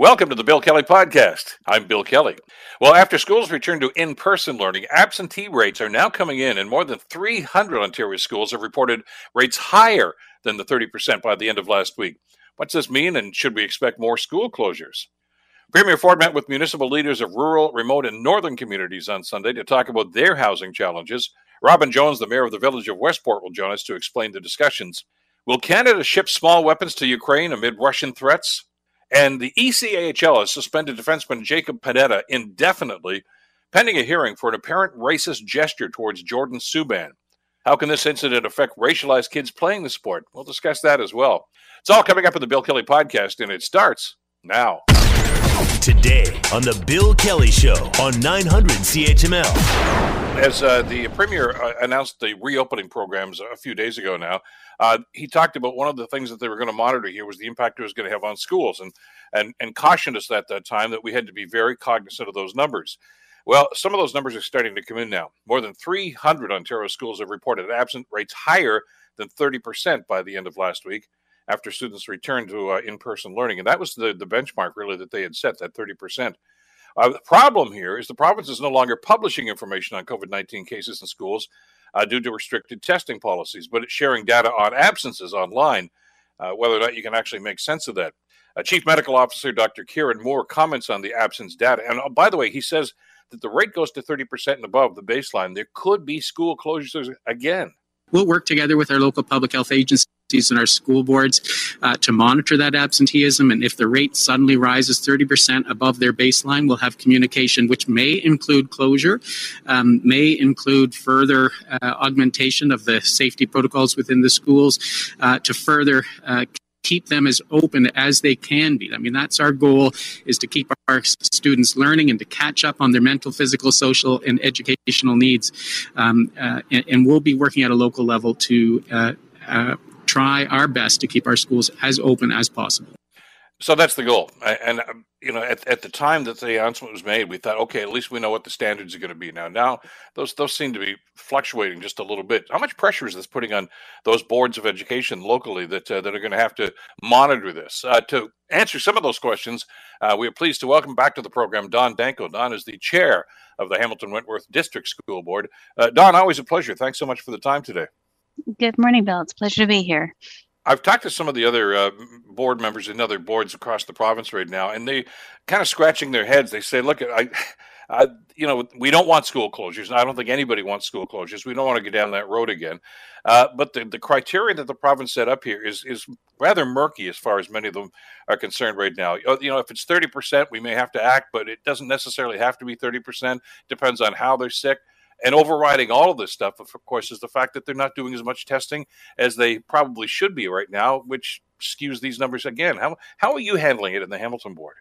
Welcome to the Bill Kelly Podcast. I'm Bill Kelly. Well, after schools return to in person learning, absentee rates are now coming in, and more than 300 Ontario schools have reported rates higher than the 30% by the end of last week. What's this mean, and should we expect more school closures? Premier Ford met with municipal leaders of rural, remote, and northern communities on Sunday to talk about their housing challenges. Robin Jones, the mayor of the village of Westport, will join us to explain the discussions. Will Canada ship small weapons to Ukraine amid Russian threats? And the ECHL has suspended defenseman Jacob Panetta indefinitely, pending a hearing for an apparent racist gesture towards Jordan Subban. How can this incident affect racialized kids playing the sport? We'll discuss that as well. It's all coming up in the Bill Kelly podcast, and it starts now. Today on the Bill Kelly Show on 900 CHML. As uh, the premier uh, announced the reopening programs a few days ago now, uh, he talked about one of the things that they were going to monitor here was the impact it was going to have on schools, and and and cautioned us at that time that we had to be very cognizant of those numbers. Well, some of those numbers are starting to come in now. More than 300 Ontario schools have reported absent rates higher than 30% by the end of last week after students returned to uh, in-person learning, and that was the the benchmark really that they had set that 30%. Uh, the problem here is the province is no longer publishing information on COVID 19 cases in schools uh, due to restricted testing policies, but it's sharing data on absences online, uh, whether or not you can actually make sense of that. Uh, Chief Medical Officer Dr. Kieran Moore comments on the absence data. And uh, by the way, he says that the rate goes to 30% and above the baseline. There could be school closures again. We'll work together with our local public health agencies and our school boards uh, to monitor that absenteeism. And if the rate suddenly rises 30% above their baseline, we'll have communication, which may include closure, um, may include further uh, augmentation of the safety protocols within the schools uh, to further uh, keep them as open as they can be. I mean, that's our goal is to keep our students learning and to catch up on their mental, physical, social, and educational needs. Um, uh, and, and, we'll be working at a local level to uh, uh, try our best to keep our schools as open as possible. So that's the goal. And, um, you know, at, at the time that the announcement was made, we thought, okay, at least we know what the standards are going to be now. Now, those those seem to be fluctuating just a little bit. How much pressure is this putting on those boards of education locally that uh, that are going to have to monitor this? Uh, to answer some of those questions, uh, we are pleased to welcome back to the program Dawn Danko. Dawn is the chair of the Hamilton Wentworth District School Board. Uh, Dawn, always a pleasure. Thanks so much for the time today. Good morning, Bill. It's a pleasure to be here. I've talked to some of the other uh, board members in other boards across the province right now, and they kind of scratching their heads. They say, "Look, I, I, you know, we don't want school closures. I don't think anybody wants school closures. We don't want to go down that road again." Uh, but the, the criteria that the province set up here is is rather murky as far as many of them are concerned right now. You know, if it's thirty percent, we may have to act, but it doesn't necessarily have to be thirty percent. Depends on how they're sick. And overriding all of this stuff, of course, is the fact that they're not doing as much testing as they probably should be right now, which skews these numbers again. How how are you handling it in the Hamilton board?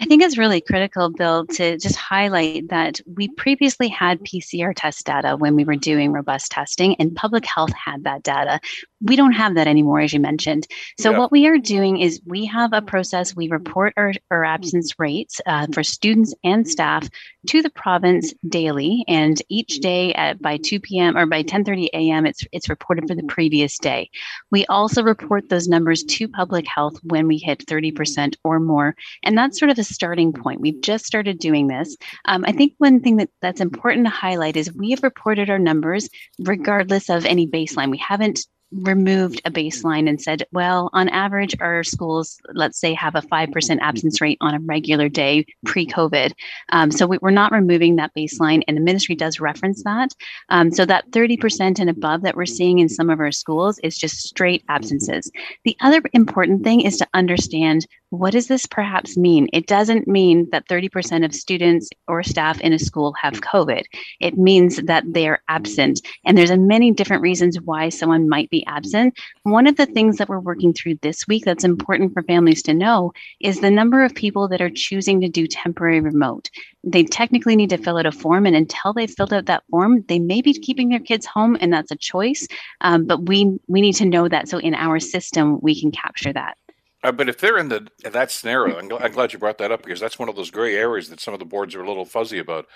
I think it's really critical, Bill, to just highlight that we previously had PCR test data when we were doing robust testing, and public health had that data we don't have that anymore, as you mentioned. So, yeah. what we are doing is we have a process. We report our, our absence rates uh, for students and staff to the province daily, and each day at by 2 p.m. or by 10:30 a.m. it's it's reported for the previous day. We also report those numbers to public health when we hit 30% or more, and that's sort of a starting point. We've just started doing this. Um, I think one thing that that's important to highlight is we have reported our numbers regardless of any baseline. We haven't removed a baseline and said, well, on average, our schools, let's say, have a 5% absence rate on a regular day pre COVID. Um, so we, are not removing that baseline, and the ministry does reference that. Um, so that 30% and above that we're seeing in some of our schools is just straight absences. The other important thing is to understand what does this perhaps mean? It doesn't mean that 30% of students or staff in a school have COVID. It means that they're absent. And there's a many different reasons why someone might be absent. One of the things that we're working through this week that's important for families to know is the number of people that are choosing to do temporary remote. They technically need to fill out a form, and until they've filled out that form, they may be keeping their kids home, and that's a choice. Um, but we we need to know that so in our system we can capture that. Uh, but if they're in the that scenario, I'm, gl- I'm, glad you brought that up because that's one of those gray areas that some of the boards are a little fuzzy about.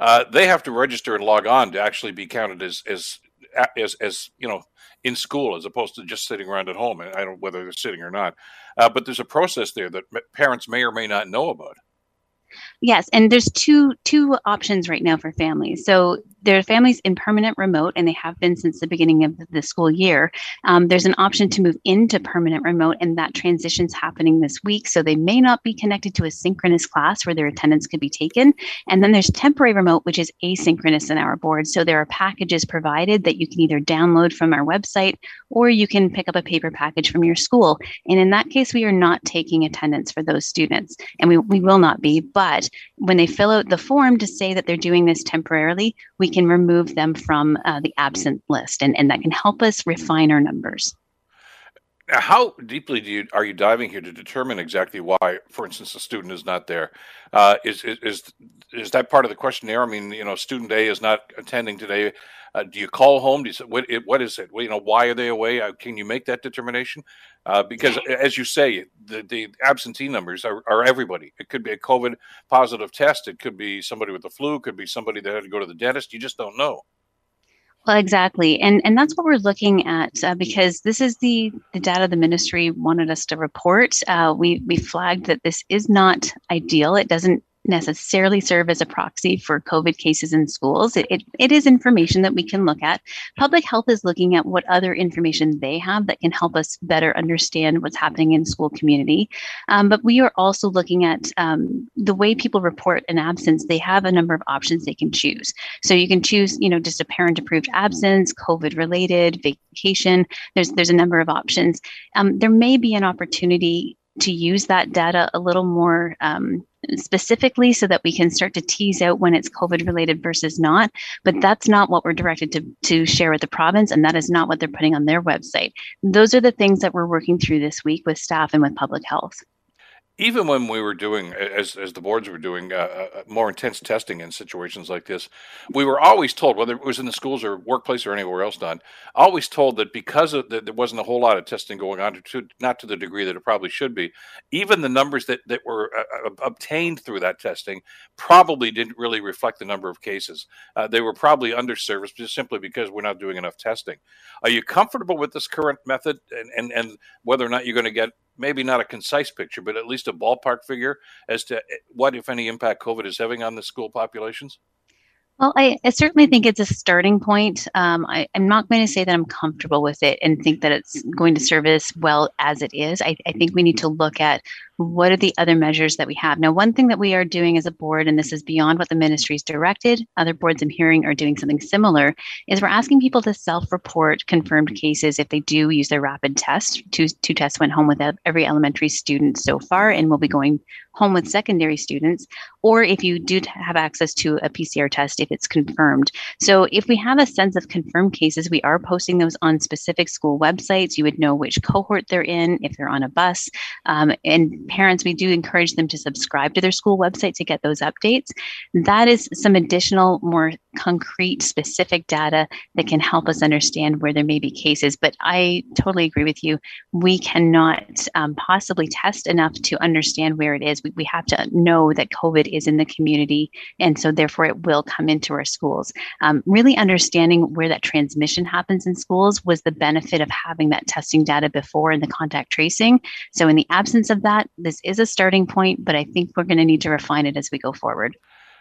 Uh, they have to register and log on to actually be counted as as as as you know in school as opposed to just sitting around at home. I don't know whether they're sitting or not. uh, but there's a process there that parents may or may not know about. Yes, and there's two two options right now for families. So there are families in permanent remote, and they have been since the beginning of the school year. Um, there's an option to move into permanent remote, and that transition's happening this week. So they may not be connected to a synchronous class where their attendance could be taken. And then there's temporary remote, which is asynchronous in our board. So there are packages provided that you can either download from our website or you can pick up a paper package from your school. And in that case, we are not taking attendance for those students, and we, we will not be. But when they fill out the form to say that they're doing this temporarily, we can remove them from uh, the absent list, and, and that can help us refine our numbers. How deeply do you are you diving here to determine exactly why, for instance, a student is not there? Uh, is, is is is that part of the questionnaire? I mean, you know, student A is not attending today. Uh, do you call home? Do you say what? What is it? Well, you know, why are they away? Uh, can you make that determination? Uh, because, as you say, the, the absentee numbers are, are everybody. It could be a COVID positive test. It could be somebody with the flu. It could be somebody that had to go to the dentist. You just don't know. Well, exactly, and and that's what we're looking at uh, because this is the the data the ministry wanted us to report. Uh, we we flagged that this is not ideal. It doesn't necessarily serve as a proxy for COVID cases in schools. It, it, it is information that we can look at. Public health is looking at what other information they have that can help us better understand what's happening in school community. Um, but we are also looking at um, the way people report an absence. They have a number of options they can choose. So you can choose, you know, just a parent approved absence, COVID related, vacation. There's there's a number of options. Um, there may be an opportunity to use that data a little more um, specifically so that we can start to tease out when it's COVID related versus not. But that's not what we're directed to, to share with the province, and that is not what they're putting on their website. Those are the things that we're working through this week with staff and with public health even when we were doing, as as the boards were doing uh, uh, more intense testing in situations like this, we were always told, whether it was in the schools or workplace or anywhere else done, always told that because of the, there wasn't a whole lot of testing going on, to, not to the degree that it probably should be, even the numbers that that were uh, uh obtained through that testing probably didn't really reflect the number of cases. Uh, they were probably underserviced just simply because we're not doing enough testing. Are you comfortable with this current method, and and, and whether or not you're going to get maybe not a concise picture, but at least a ballpark figure as to eh, what, if any, impact COVID is having on the school populations? Well, I, I, certainly think it's a starting point. Um, I, am not going to say that I'm comfortable with it and think that it's going to serve us well as it is. I, I think we need to look at what are the other measures that we have? Now, one thing that we are doing as a board, and this is beyond what the ministry's directed, other boards I'm hearing are doing something similar, is we're asking people to self-report confirmed cases if they do use their rapid test. Two, two tests went home with every elementary student so far, and we'll be going home with secondary students, or if you do have access to a PCR test if it's confirmed. So if we have a sense of confirmed cases, we are posting those on specific school websites. You would know which cohort they're in, if they're on a bus, um, and parents, we do encourage them to subscribe to their school website to get those updates. That is some additional, more concrete, specific data that can help us understand where there may be cases. But I totally agree with you. We cannot um, possibly test enough to understand where it is. We, we have to know that COVID is in the community, and so therefore it will come into our schools. Um, really understanding where that transmission happens in schools was the benefit of having that testing data before in the contact tracing. So, in the absence of that, this is a starting point, but I think we're going to need to refine it as we go forward.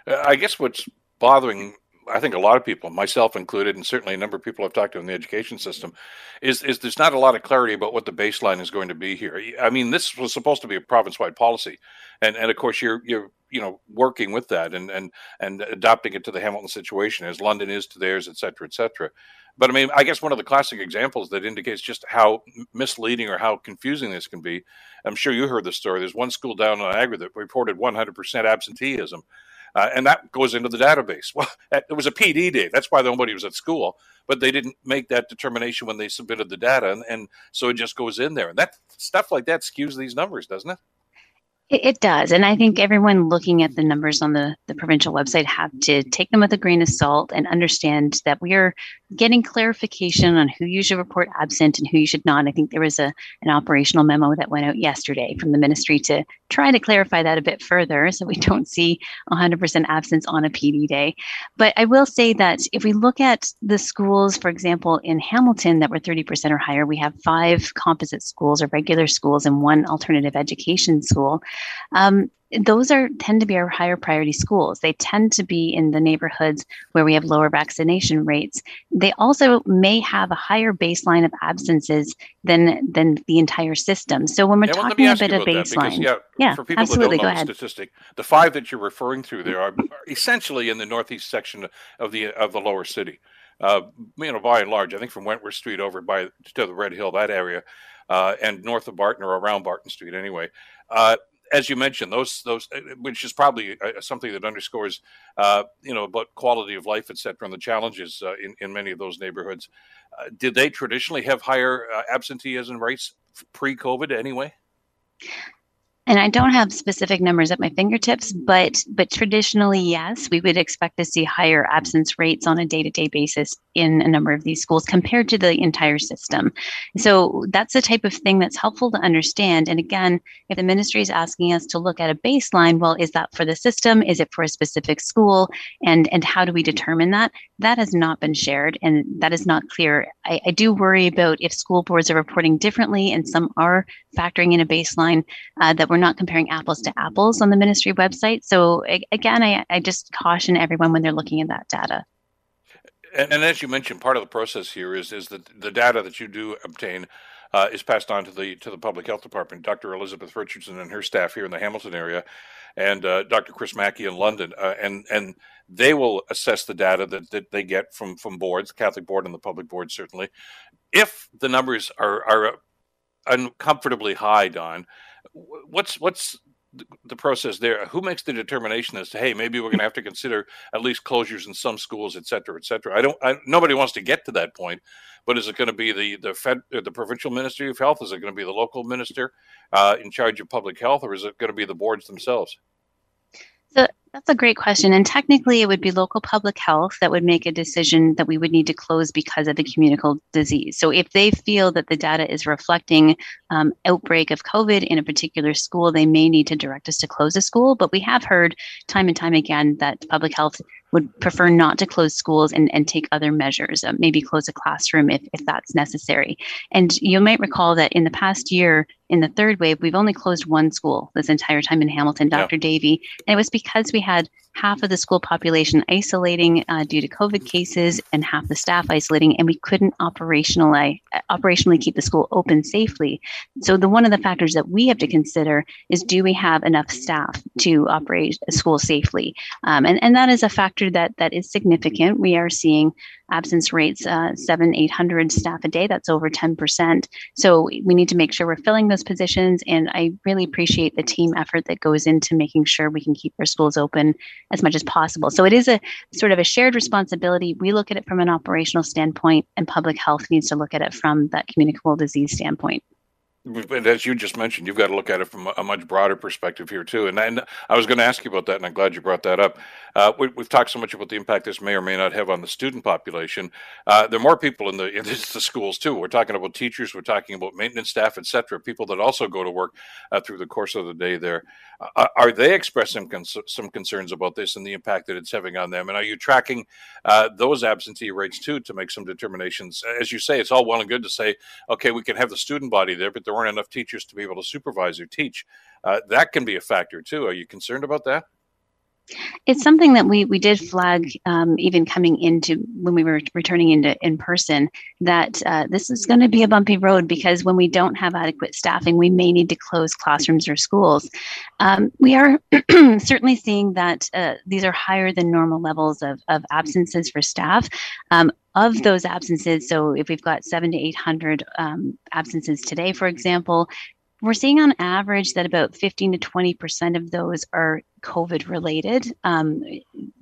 Uh, I guess what's bothering I think a lot of people, myself included, and certainly a number of people I've talked to in the education system, is is there's not a lot of clarity about what the baseline is going to be here. I mean, this was supposed to be a province-wide policy, and and of course you're you're you know working with that and and and adopting it to the Hamilton situation as London is to theirs, et cetera, et cetera. But I mean, I guess one of the classic examples that indicates just how misleading or how confusing this can be. I'm sure you heard the story. There's one school down in Niagara that reported 100% absenteeism. Uh, and that goes into the database. Well, it was a PD day. That's why nobody was at school, but they didn't make that determination when they submitted the data, and, and so it just goes in there. And that stuff like that skews these numbers, doesn't it? It, it, does. And I think everyone looking at the numbers on the, the provincial website have to take them with a grain of salt and understand that we are getting clarification on who you should report absent and who you should not. I think there was a an operational memo that went out yesterday from the ministry to try to clarify that a bit further so we don't see 100% absence on a PD day. But I will say that if we look at the schools, for example, in Hamilton that were 30% or higher, we have five composite schools or regular schools and one alternative education school. Um, those are tend to be our higher priority schools. They tend to be in the neighborhoods where we have lower vaccination rates. They also may have a higher baseline of absences than than the entire system. So when we're yeah, well, talking a bit of baseline, because, yeah, yeah, for people absolutely. that don't know the statistic, the five that you're referring to there are essentially in the northeast section of the of the lower city. Uh, you know, by and large, I think from Wentworth Street over by to the Red Hill, that area, uh, and north of Barton or around Barton Street, anyway. Uh, as you mentioned, those those, uh, which is probably uh, something that underscores, uh, you know, about quality of life, et cetera, and the challenges uh, in in many of those neighborhoods. Uh, did they traditionally have higher uh, absenteeism rates pre-COVID anyway? And I don't have specific numbers at my fingertips, but but traditionally, yes, we would expect to see higher absence rates on a day-to-day basis in a number of these schools compared to the entire system. So that's the type of thing that's helpful to understand. And again, if the ministry is asking us to look at a baseline, well, is that for the system? Is it for a specific school? And and how do we determine that? That has not been shared, and that is not clear. I, I do worry about if school boards are reporting differently, and some are factoring in a baseline uh, that we're not comparing apples to apples on the ministry website. So again, I, I just caution everyone when they're looking at that data. And, and, as you mentioned, part of the process here is is that the data that you do obtain uh, is passed on to the to the public health department. Dr. Elizabeth Richardson and her staff here in the Hamilton area, and uh, Dr. Chris Mackie in London, uh, and and they will assess the data that, that they get from from boards, Catholic board and the public board certainly. If the numbers are are uncomfortably high, Dawn, what's what's the process there? Who makes the determination as to hey, maybe we're going to have to consider at least closures in some schools, et cetera, et cetera? I don't. I, nobody wants to get to that point, but is it going to be the the Fed, the provincial Ministry of Health? Is it going to be the local minister uh, in charge of public health, or is it going to be the boards themselves? So that's a great question. And technically, it would be local public health that would make a decision that we would need to close because of the communicable disease. So if they feel that the data is reflecting um, outbreak of COVID in a particular school, they may need to direct us to close a school. But we have heard time and time again that public health would prefer not to close schools and, and take other measures, uh, maybe close a classroom if, if that's necessary. And you might recall that in the past year, in the third wave, we've only closed one school this entire time in Hamilton, Dr. Yeah. Davey. And it was because we had half of the school population isolating uh, due to COVID cases and half the staff isolating, and we couldn't operationally operationally keep the school open safely. So the one of the factors that we have to consider is do we have enough staff to operate a school safely, um, and and that is a factor that that is significant. We are seeing absence rates uh, seven eight hundred staff a day. That's over ten percent. So we need to make sure we're filling those positions, and I really appreciate the team effort that goes into making sure we can keep our schools open as much as possible. So it is a sort of a shared responsibility. We look at it from an operational standpoint, and public health needs to look at it from that communicable disease standpoint. But as you just mentioned, you've got to look at it from a much broader perspective here too. And, and I was going to ask you about that, and I'm glad you brought that up. Uh, we, have talked so much about the impact this may or may not have on the student population. Uh, there are more people in the in the schools too. We're talking about teachers, we're talking about maintenance staff, et cetera. People that also go to work uh, through the course of the day. There, uh, are they expressing cons- some concerns about this and the impact that it's having on them? And are you tracking uh, those absentee rates too to make some determinations? As you say, it's all well and good to say, okay, we can have the student body there, but there weren't enough teachers to be able to supervise or teach. Uh, that can be a factor too. Are you concerned about that? It's something that we we did flag um, even coming into when we were returning into in person that uh, this is going to be a bumpy road because when we don't have adequate staffing, we may need to close classrooms or schools. Um, we are certainly seeing that uh, these are higher than normal levels of, of absences for staff. Um, of those absences, so if we've got seven to 800 um, absences today, for example, we're seeing on average that about 15 to 20% of those are COVID related. Um,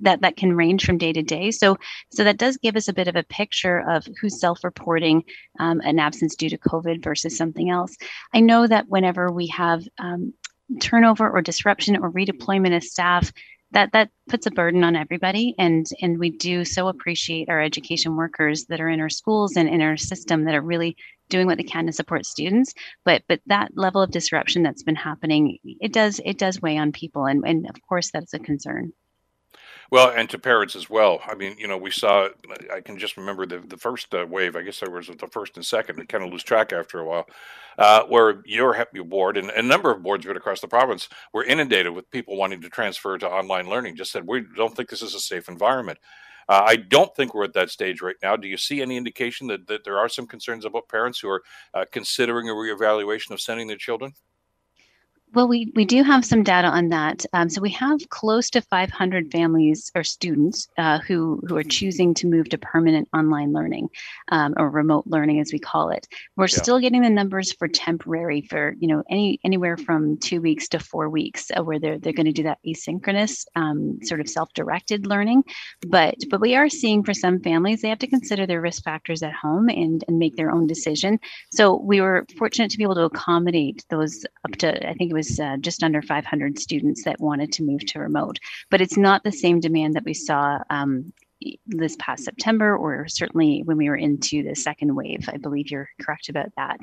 that that can range from day to day. So so that does give us a bit of a picture of who's self-reporting um, an absence due to COVID versus something else. I know that whenever we have um, turnover or disruption or redeployment of staff that that puts a burden on everybody and and we do so appreciate our education workers that are in our schools and in our system that are really doing what they can to support students but but that level of disruption that's been happening it does it does weigh on people and and of course that's a concern well, and to parents as well. I mean, you know, we saw. I can just remember the the first uh, wave. I guess there was the first and second. and kind of lose track after a while, uh, where your your board and a number of boards right across the province were inundated with people wanting to transfer to online learning. Just said we don't think this is a safe environment. Uh, I don't think we're at that stage right now. Do you see any indication that, that there are some concerns about parents who are uh, considering a reevaluation of sending their children? Well, we, we do have some data on that. Um, so we have close to 500 families or students uh, who, who are choosing to move to permanent online learning um, or remote learning, as we call it. We're yeah. still getting the numbers for temporary for you know any anywhere from two weeks to four weeks, uh, where they're they're going to do that asynchronous um, sort of self-directed learning. But but we are seeing for some families they have to consider their risk factors at home and and make their own decision. So we were fortunate to be able to accommodate those up to I think it was uh, just under 500 students that wanted to move to remote. But it's not the same demand that we saw um, this past September, or certainly when we were into the second wave. I believe you're correct about that.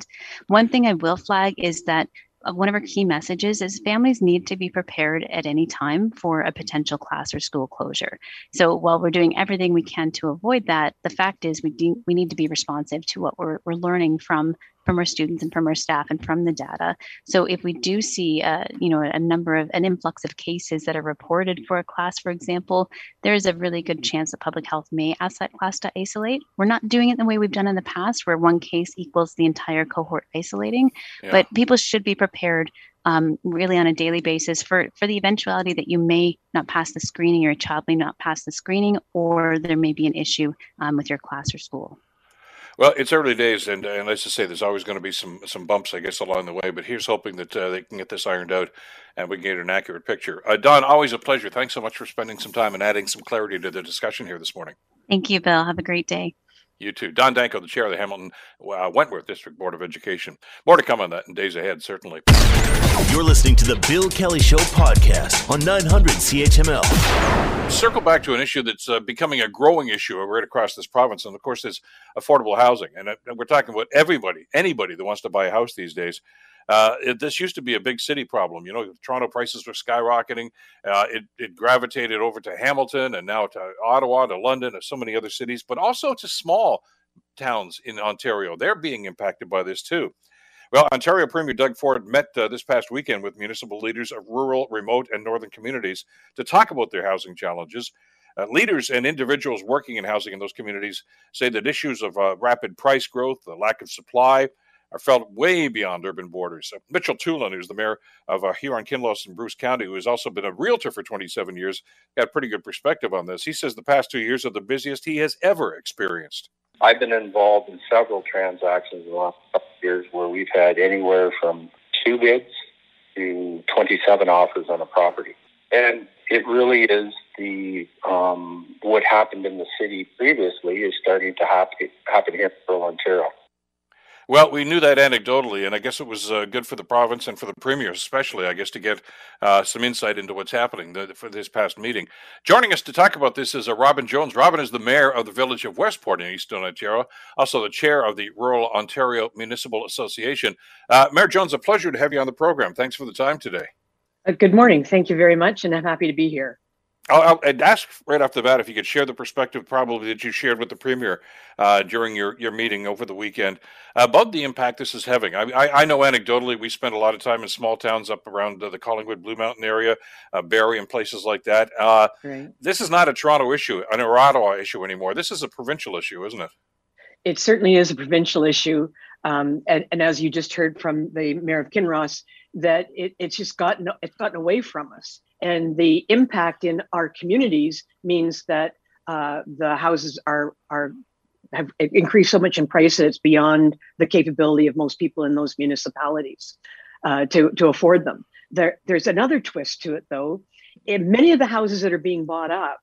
One thing I will flag is that uh, one of our key messages is families need to be prepared at any time for a potential class or school closure. So while we're doing everything we can to avoid that, the fact is we we need to be responsive to what we're, we're learning from from our students and from our staff and from the data. So if we do see, uh, you know, a number of an influx of cases that are reported for a class, for example, there is a really good chance that public health may ask that class to isolate. We're not doing it the way we've done in the past, where one case equals the entire cohort isolating, yeah. but people should be prepared um, really on a daily basis for, for the eventuality that you may not pass the screening, or a child may not pass the screening, or there may be an issue um, with your class or school. Well, it's early days, and, and let's just say there's always going to be some some bumps, I guess, along the way. But here's hoping that uh, they can get this ironed out and we can get an accurate picture. Uh, Dawn, always a pleasure. Thanks so much for spending some time and adding some clarity to the discussion here this morning. Thank you, Bill. Have a great day. You too. Dawn Danko, the chair of the Hamilton uh, Wentworth District Board of Education. More to come on that in days ahead, certainly. You're listening to the Bill Kelly Show podcast on 900 CHML. Circle back to an issue that's uh, becoming a growing issue right across this province, and of course, is affordable housing. And, uh, we're talking about everybody, anybody that wants to buy a house these days. Uh, it, this used to be a big city problem. You know, Toronto prices were skyrocketing. Uh, it, it, gravitated over to Hamilton and now to Ottawa, to London, and so many other cities, but also to small towns in Ontario. They're being impacted by this too. Well, Ontario Premier Doug Ford met uh, this past weekend with municipal leaders of rural, remote, and northern communities to talk about their housing challenges. Uh, leaders and individuals working in housing in those communities say that issues of uh, rapid price growth, the lack of supply, are felt way beyond urban borders. Mitchell Twolan, who's the mayor of uh, Huron Kinloss in Bruce County, who has also been a realtor for 27 years, got pretty good perspective on this. He says the past two years are the busiest he has ever experienced. I've been involved in several transactions in the last couple of years where we've had anywhere from two bids to 27 offers on a property. And it really is the um, what happened in the city previously is starting to happen, happen here in Ontario. Well, we knew that anecdotally, and I guess it was uh, good for the province and for the premier, especially, I guess, to get uh, some insight into what's happening the, for this past meeting. Joining us to talk about this is uh, Robin Jones. Robin is the mayor of the village of Westport in Eastern Ontario, also the chair of the Rural Ontario Municipal Association. Uh, mayor Jones, a pleasure to have you on the program. Thanks for the time today. Uh, good morning. Thank you very much, and I'm happy to be here. I'll, I'd ask right off the bat if you could share the perspective, probably that you shared with the premier uh, during your, your meeting over the weekend about the impact this is having. I, I, I, know anecdotally we spend a lot of time in small towns up around uh, the Collingwood Blue Mountain area, uh, Barrie, and places like that. Uh, right. This is not a Toronto issue, an Ottawa issue anymore. This is a provincial issue, isn't it? It certainly is a provincial issue. Um, and, and, as you just heard from the mayor of Kinross, that it, it's just gotten it's gotten away from us and the impact in our communities means that uh, the houses are are have increased so much in price that it's beyond the capability of most people in those municipalities uh, to to afford them. There, there's another twist to it though. In many of the houses that are being bought up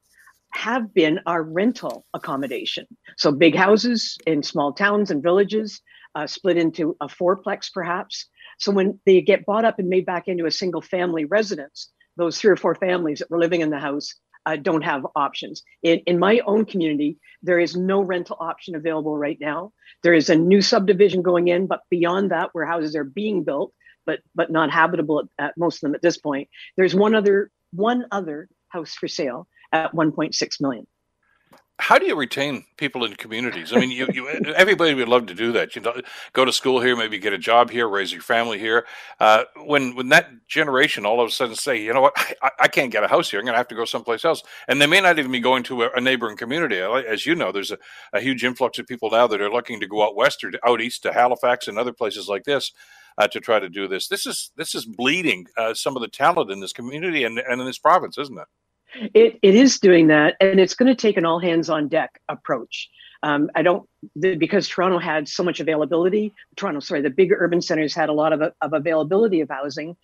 have been our rental accommodation. So big houses in small towns and villages, uh, split into a fourplex perhaps, So when they get bought up and made back into a single family residence, those three or four families that were living in the house uh, don't have options. In, in my own community, there is no rental option available right now. There is a new subdivision going in, but beyond that, where houses are being built, but but not habitable at, at most of them at this point, there's one other one other house for sale at 1.6 million how do you retain people in communities? I mean, you, you everybody would love to do that. You know, go to school here, maybe get a job here, raise your family here. Uh, when when that generation all of a sudden say, you know what, I, I can't get a house here, I'm going to have to go someplace else, and they may not even be going to a, a neighboring community. As you know, there's a, a, huge influx of people now that are looking to go out west or out east to Halifax and other places like this. Uh, to try to do this, this is this is bleeding uh, some of the talent in this community and, and in this province, isn't it? It, it is doing that, and it's going to take an all hands on deck approach. Um, I don't because Toronto had so much availability. Toronto, sorry, the big urban centers had a lot of, of availability of housing.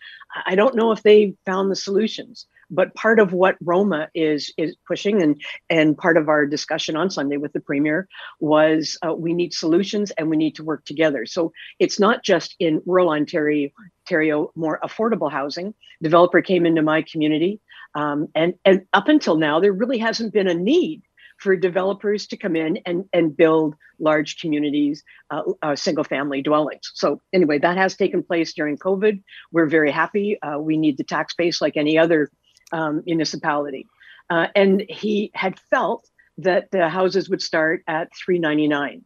I don't know if they found the solutions. But part of what Roma is is pushing, and and part of our discussion on Sunday with the premier was uh, we need solutions and we need to work together. So it's not just in rural Ontario, Ontario more affordable housing. Developer came into my community, um, and and up until now there really hasn't been a need for developers to come in and, and build large communities, uh, uh, single family dwellings. So, anyway, that has taken place during COVID. We're very happy. Uh, we need the tax base like any other um, municipality. Uh, and he had felt that the houses would start at 399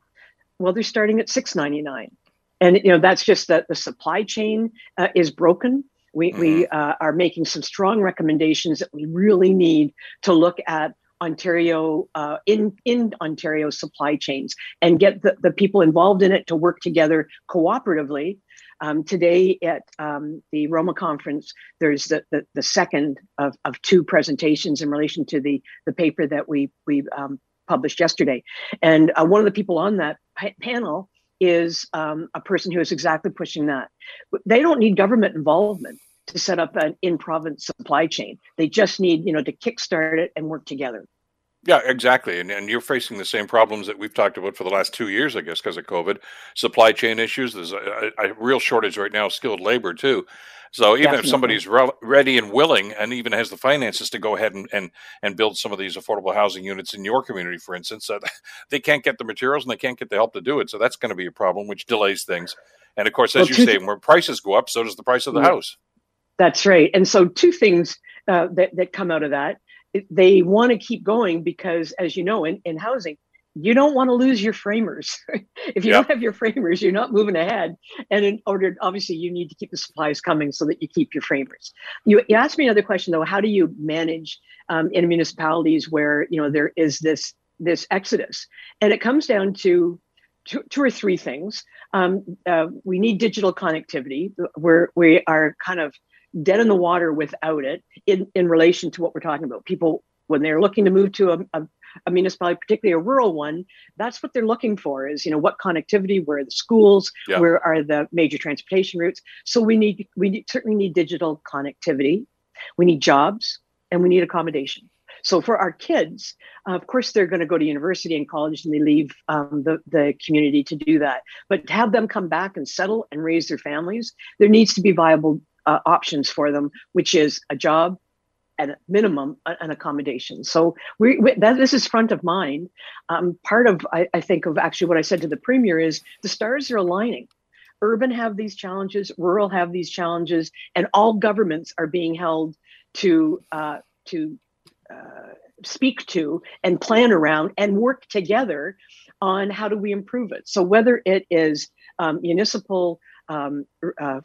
well they're starting at 699 and you know that's just that the supply chain uh, is broken we, mm-hmm. we uh, are making some strong recommendations that we really need to look at Ontario uh, in in Ontario supply chains and get the, the people involved in it to work together cooperatively um, today at um, the Roma conference, there's the, the, the, second of, of two presentations in relation to the, the paper that we, we um, published yesterday. And uh, one of the people on that pa- panel is um, a person who is exactly pushing that. They don't need government involvement to set up an in-province supply chain. They just need, you know, to kickstart it and work together. Yeah, exactly. And, and you're facing the same problems that we've talked about for the last two years, I guess, because of COVID. Supply chain issues. There's a, a, real shortage right now of skilled labor, too. So even Definitely. if somebody's re- ready and willing and even has the finances to go ahead and, and, and build some of these affordable housing units in your community, for instance, uh, they can't get the materials and they can't get the help to do it. So that's going to be a problem, which delays things. And of course, as well, you say, when prices go up, so does the price of the yeah. house. That's right. And so, two things uh, that, that come out of that they want to keep going because, as you know, in, in housing, you don't want to lose your framers. if you yep. don't have your framers, you're not moving ahead. And in order, obviously, you need to keep the supplies coming so that you keep your framers. You, you asked me another question though: How do you manage um, in municipalities where you know there is this this exodus? And it comes down to two, two or three things. Um, uh, we need digital connectivity. We're we are kind of dead in the water without it in, in relation to what we're talking about. People, when they're looking to move to a, a, a municipality, particularly a rural one, that's what they're looking for is, you know, what connectivity, where are the schools, yeah. where are the major transportation routes. So we need, we need, certainly need digital connectivity. We need jobs and we need accommodation. So for our kids, uh, of course, they're going to go to university and college and they leave um, the, the community to do that. But to have them come back and settle and raise their families, there needs to be viable uh, options for them, which is a job at minimum an accommodation. So we, we, that this is front of mind. Um, part of I, I think of actually what I said to the premier is the stars are aligning. Urban have these challenges, rural have these challenges, and all governments are being held to uh, to uh, speak to and plan around and work together on how do we improve it. So whether it is um, municipal um, uh,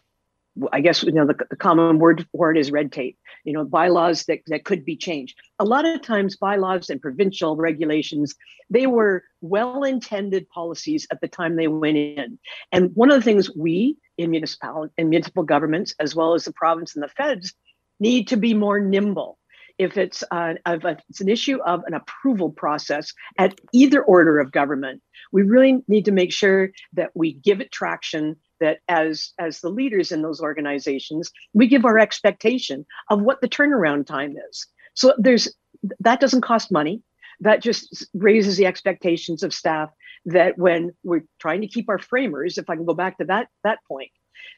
I guess you know the, the common word for it is red tape. You know, bylaws that, that could be changed. A lot of times, bylaws and provincial regulations they were well-intended policies at the time they went in. And one of the things we in municipal in municipal governments, as well as the province and the feds, need to be more nimble. If it's uh, a, it's an issue of an approval process at either order of government, we really need to make sure that we give it traction that as as the leaders in those organizations we give our expectation of what the turnaround time is so there's that doesn't cost money that just raises the expectations of staff that when we're trying to keep our framers if i can go back to that that point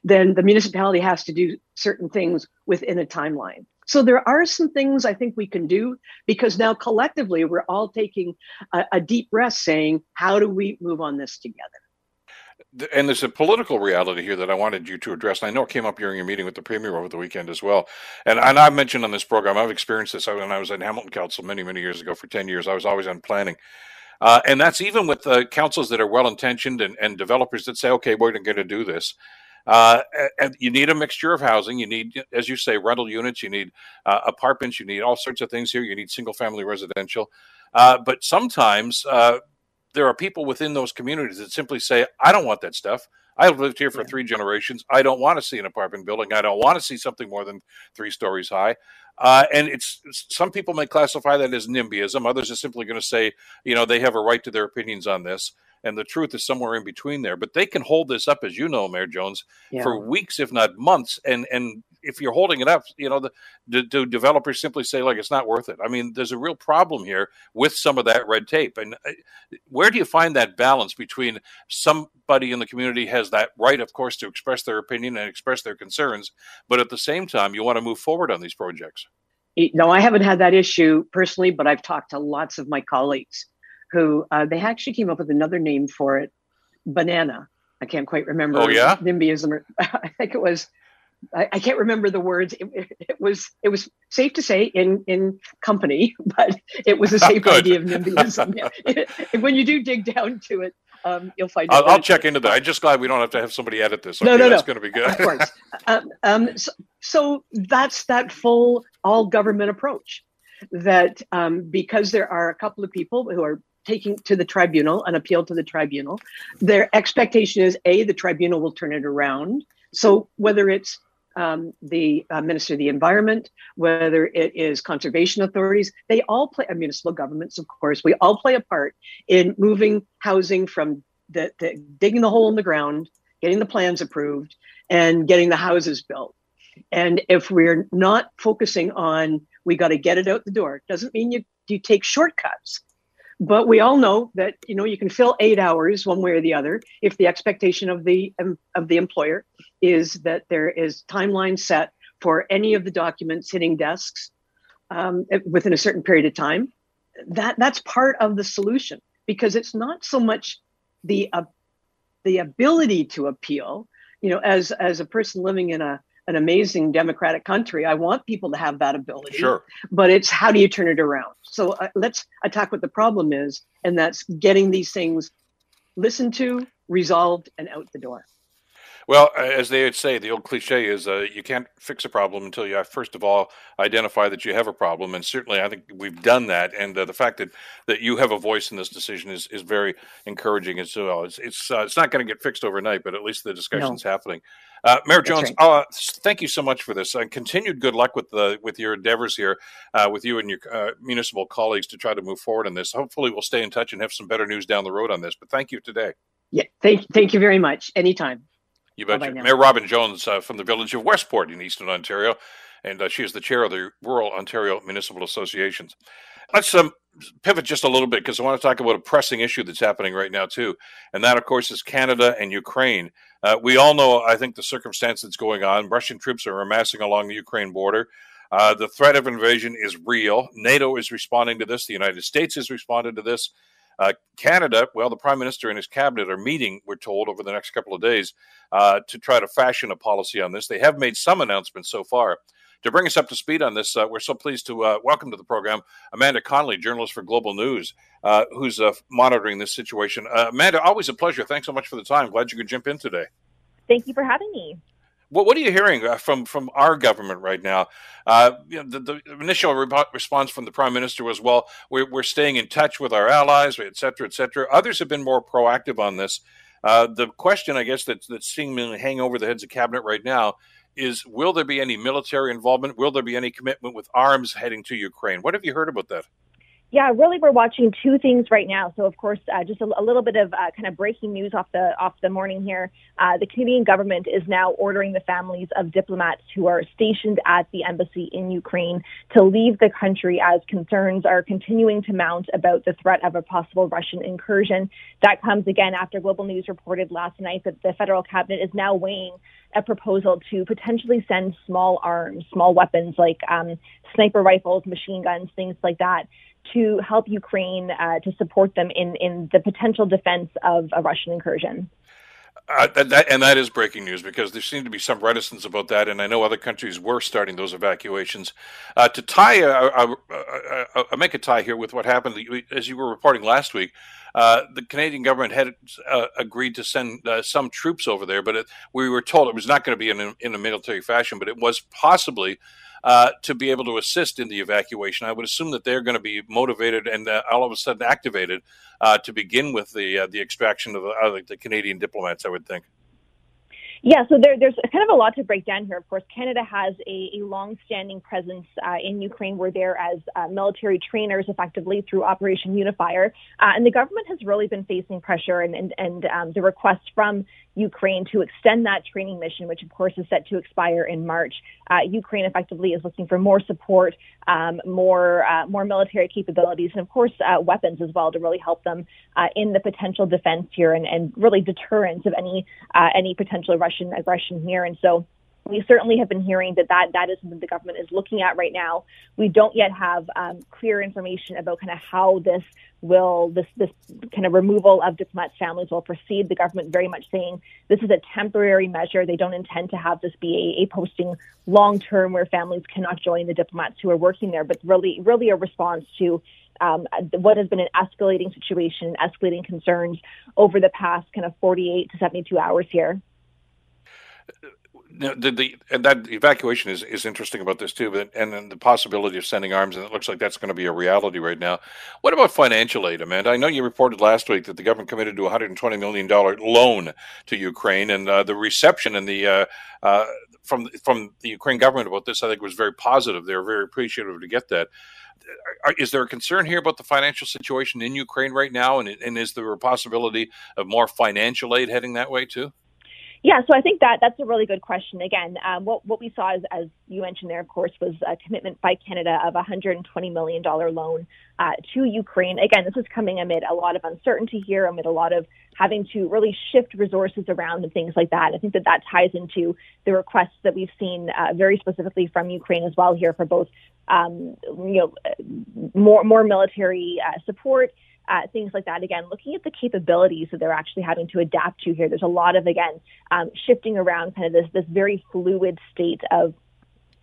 then the municipality has to do certain things within a timeline. So there are some things I think we can do because now collectively we're all taking a, a deep breath saying, how do we move on this together? And there's a political reality here that I wanted you to address. And I know it came up during your meeting with the premier over the weekend as well. And, and I've mentioned on this program, I've experienced this when I was at Hamilton Council many, many years ago for 10 years. I was always on planning. Uh, and that's even with uh, councils that are well intentioned and, and developers that say, okay, we're going to do this. Uh, and you need a mixture of housing. You need, as you say, rental units. You need uh, apartments. You need all sorts of things here. You need single family residential. Uh, but sometimes uh, there are people within those communities that simply say, I don't want that stuff. I've lived here for three generations. I don't want to see an apartment building. I don't want to see something more than three stories high. Uh, and it's some people may classify that as NIMBYism. Others are simply going to say, you know, they have a right to their opinions on this and the truth is somewhere in between there. But they can hold this up, as you know, Mayor Jones, yeah. for weeks, if not months. And and if you're holding it up, you know, the, do, do, developers simply say like it's not worth it? I mean, there's a real problem here with some of that red tape. And uh, where do you find that balance between somebody in the community has that right, of course, to express their opinion and express their concerns, but at the same time, you want to move forward on these projects? No, I haven't had that issue personally, but I've talked to lots of my colleagues who uh, they actually came up with another name for it, banana. I can't quite remember. Oh yeah, NIMBYism. I think it was. I, I can't remember the words. It, it, was it was safe to say in in company, but it was a safe idea of NIMBYism. when you do dig down to it, um, you'll find. I'll, I'll check into that. I'm just glad we don't have to have somebody edit this. Okay, no, no, that's no. going to be good. of course. Um, um, so, so, that's that full all government approach. That um, because there are a couple of people who are taking to the tribunal, an appeal to the tribunal. Their expectation is A, the tribunal will turn it around. So whether it's um, the uh, Minister of the Environment, whether it is conservation authorities, they all play, uh, municipal governments, of course, we all play a part in moving housing from the, the digging the hole in the ground, getting the plans approved, and getting the houses built. And if we're not focusing on we got to get it out the door, doesn't mean you you take shortcuts but we all know that you know you can fill eight hours one way or the other if the expectation of the um, of the employer is that there is timeline set for any of the documents hitting desks um, within a certain period of time. That that's part of the solution because it's not so much the uh, the ability to appeal you know as as a person living in a an amazing democratic country. I want people to have that ability. Sure. But it's how do you turn it around? So uh, let's attack what the problem is, and that's getting these things listened to, resolved, and out the door. Well, as they would say, the old cliche is uh, you can't fix a problem until you have, first of all, identify that you have a problem. And certainly, I think we've done that. And uh, the fact that, that you have a voice in this decision is, is very encouraging as well. It's, it's, uh, it's not going to get fixed overnight, but at least the discussion's no. happening. Uh, Mayor Jones, right. uh, thank you so much for this, and continued good luck with the with your endeavors here, uh, with you and your uh, municipal colleagues to try to move forward on this. Hopefully, we'll stay in touch and have some better news down the road on this. But thank you today. Yeah, thank thank you very much. Anytime. You betcha. Mayor Robin Jones uh, from the village of Westport in Eastern Ontario, and uh, she is the chair of the Rural Ontario Municipal Associations. Let's um, pivot just a little bit because I want to talk about a pressing issue that's happening right now too, and that, of course, is Canada and Ukraine. Uh, we all know, I think, the circumstance that's going on. Russian troops are amassing along the Ukraine border. Uh, the threat of invasion is real. NATO is responding to this. The United States has responded to this. Uh, Canada, well, the Prime Minister and his cabinet are meeting, we're told, over the next couple of days uh, to try to fashion a policy on this. They have made some announcements so far. To bring us up to speed on this, uh, we're so pleased to uh, welcome to the program Amanda Connolly, journalist for Global News, uh, who's uh, monitoring this situation. Uh, Amanda, always a pleasure. Thanks so much for the time. Glad you could jump in today. Thank you for having me. What, what are you hearing uh, from from our government right now? Uh, you know, the, the, initial re- response from the prime minister was, "Well, we're, we're staying in touch with our allies, et cetera, et cetera." Others have been more proactive on this. Uh, the question, I guess, that's that's seemingly hanging over the heads of cabinet right now is: Will there be any military involvement? Will there be any commitment with arms heading to Ukraine? What have you heard about that? Yeah, really, we're watching two things right now. So, of course, uh, just a, a, little bit of uh, kind of breaking news off the off the morning here. Uh, the Canadian government is now ordering the families of diplomats who are stationed at the embassy in Ukraine to leave the country as concerns are continuing to mount about the threat of a possible Russian incursion. That comes again after Global News reported last night that the federal cabinet is now weighing a proposal to potentially send small arms, small weapons like um, sniper rifles, machine guns, things like that, to help Ukraine uh, to support them in, in the potential defense of a Russian incursion. Uh, that, and that is breaking news because there seemed to be some reticence about that, and I know other countries were starting those evacuations. Uh, to tie, uh, I make a tie here with what happened as you were reporting last week. Uh, the Canadian government had uh, agreed to send uh, some troops over there, but it, we were told it was not going to be in a, in a military fashion, but it was possibly uh, to be able to assist in the evacuation. I would assume that they're going to be motivated and uh, all of a sudden activated uh, to begin with the uh, the extraction of the, the Canadian diplomats. I would think. Yeah, so there, there's kind of a lot to break down here. Of course, Canada has a, a long-standing presence uh, in Ukraine. We're there as uh, military trainers, effectively through Operation Unifier, uh, and the government has really been facing pressure and and, and um, the request from Ukraine to extend that training mission, which of course is set to expire in March. Uh, Ukraine effectively is looking for more support, um, more uh, more military capabilities, and of course uh, weapons as well to really help them in the potential defense here and, and really deterrence of any any potential Russian Russian aggression here. And so we certainly have been hearing that that, that is something the government is looking at right now. We don't yet have um, clear information about kind of how this will, this, this kind of removal of diplomats' families will proceed. The government very much saying this is a temporary measure. They don't intend to have this be a, a posting long term where families cannot join the diplomats who are working there, but really, really a response to um, what has been an escalating situation, escalating concerns over the past kind of 48 to 72 hours here the, the and that evacuation is, is interesting about this too, but and then the possibility of sending arms, and it looks like that's going to be a reality right now. What about financial aid, Amanda? I know you reported last week that the government committed to a 120 million dollar loan to Ukraine, and uh, the reception and the uh, uh, from from the Ukraine government about this, I think, was very positive. They were very appreciative to get that. Is there a concern here about the financial situation in Ukraine right now, and, and is there a possibility of more financial aid heading that way too? Yeah, so I think that that's a really good question. Again, um, what what we saw, is, as you mentioned there, of course, was a commitment by Canada of a 120 million dollar loan uh, to Ukraine. Again, this is coming amid a lot of uncertainty here, amid a lot of having to really shift resources around and things like that. I think that that ties into the requests that we've seen uh, very specifically from Ukraine as well here for both, um, you know, more more military uh, support uh, things like that. Again, looking at the capabilities that they're actually having to adapt to here. There's a lot of again um, shifting around, kind of this this very fluid state of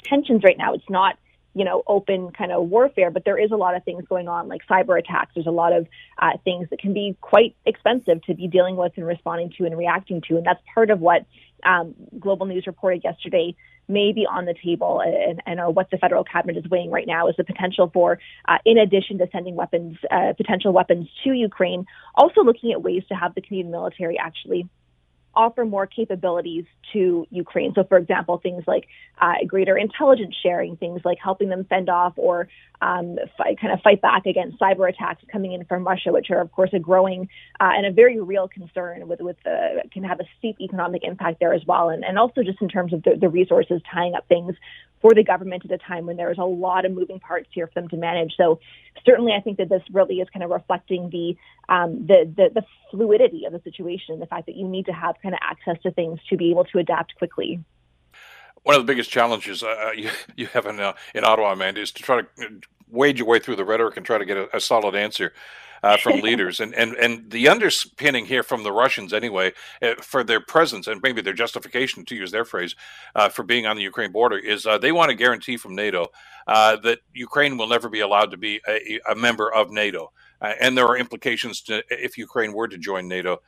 tensions right now. It's not you know open kind of warfare, but there is a lot of things going on like cyber attacks. There's a lot of uh, things that can be quite expensive to be dealing with and responding to and reacting to, and that's part of what um, Global News reported yesterday may be on the table and, and or what the federal cabinet is weighing right now is the potential for, uh, in addition to sending weapons, uh, potential weapons to Ukraine, also looking at ways to have the Canadian military actually offer more capabilities to Ukraine. So, for example, things like uh, greater intelligence sharing, things like helping them fend off or um, fight, kind of fight back against cyber attacks coming in from Russia, which are, of course, a growing uh, and a very real concern with with the, can have a steep economic impact there as well, and, and also just in terms of the, the resources tying up things for the government at a time when there is a lot of moving parts here for them to manage. So certainly, I think that this really is kind of reflecting the um, the, the, the fluidity of the situation, the fact that you need to have kind of access to things to be able to adapt quickly. One of the biggest challenges uh, uh you, you have in, uh, in Ottawa, Amanda, is to try to uh, wade your way through the rhetoric and try to get a, a solid answer uh, from leaders. And, and, and the underpinning here from the Russians, anyway, uh, for their presence and maybe their justification, to use their phrase, uh, for being on the Ukraine border is uh, they want a guarantee from NATO uh, that Ukraine will never be allowed to be a, a member of NATO. Uh, and there are implications to if Ukraine were to join NATO.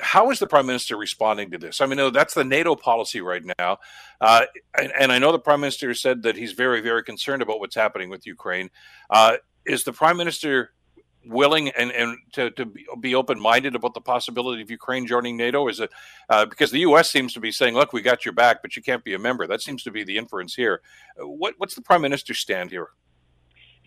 How is the prime minister responding to this? I mean, no, that's the NATO policy right now, and, and, I know the prime minister said that he's very, very concerned about what's happening with Ukraine. is the prime minister willing and, and to, to be open minded about the possibility of Ukraine joining NATO? Is it uh, because the U.S. seems to be saying, "Look, we got your back, but you can't be a member"? That seems to be the inference here. Uh, what, what's the prime minister's stand here?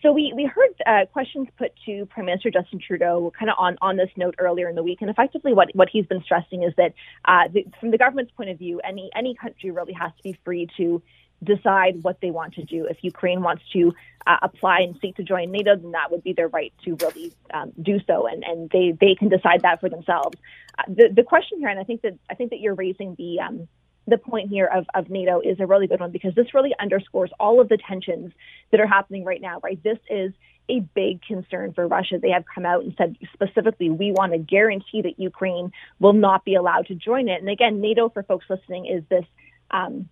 So we, we heard uh, questions put to Prime Minister Justin Trudeau kind of on, on this note earlier in the week, and effectively what, what he's been stressing is that uh, the, from the government's point of view, any any country really has to be free to decide what they want to do. If Ukraine wants to uh, apply and seek to join NATO, then that would be their right to really um, do so, and, and they, they can decide that for themselves. Uh, the the question here, and I think that I think that you're raising the um, the point here of, of NATO is a really good one because this really underscores all of the tensions that are happening right now, right? This is a big concern for Russia. They have come out and said specifically, we want to guarantee that Ukraine will not be allowed to join it. And again, NATO, for folks listening, is this um,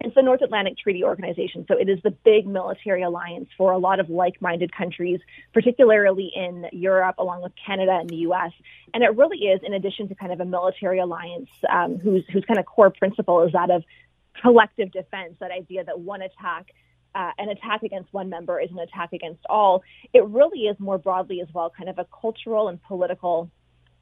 it's the North Atlantic Treaty Organization. So it is the big military alliance for a lot of like minded countries, particularly in Europe, along with Canada and the US. And it really is, in addition to kind of a military alliance um, whose, whose kind of core principle is that of collective defense, that idea that one attack. Uh, an attack against one member is an attack against all. It really is more broadly as well, kind of a cultural and political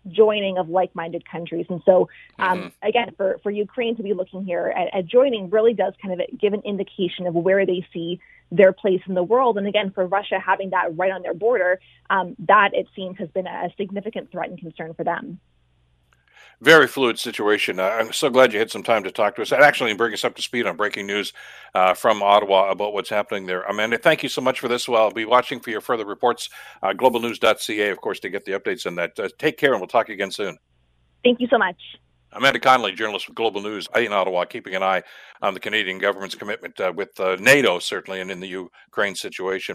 joining of like-minded countries. And so, um, mm-hmm. again, for, for Ukraine to be looking here at, at, joining really does kind of give an indication of where they see their place in the world. And again, for Russia having that right on their border, um, that it seems has been a significant threat and concern for them very fluid situation. Uh, I'm so glad you had some time to talk to us and actually bring us up to speed on breaking news uh, from Ottawa about what's happening there. Amanda, thank you so much for this. Well, I'll be watching for your further reports. Uh, globalnews.ca, of course, to get the updates on that. Uh, take care, and we'll talk again soon. Thank you so much. Amanda Connolly, journalist with Global News in Ottawa, keeping an eye on the Canadian government's commitment uh, with uh, NATO, certainly, and in the Ukraine situation.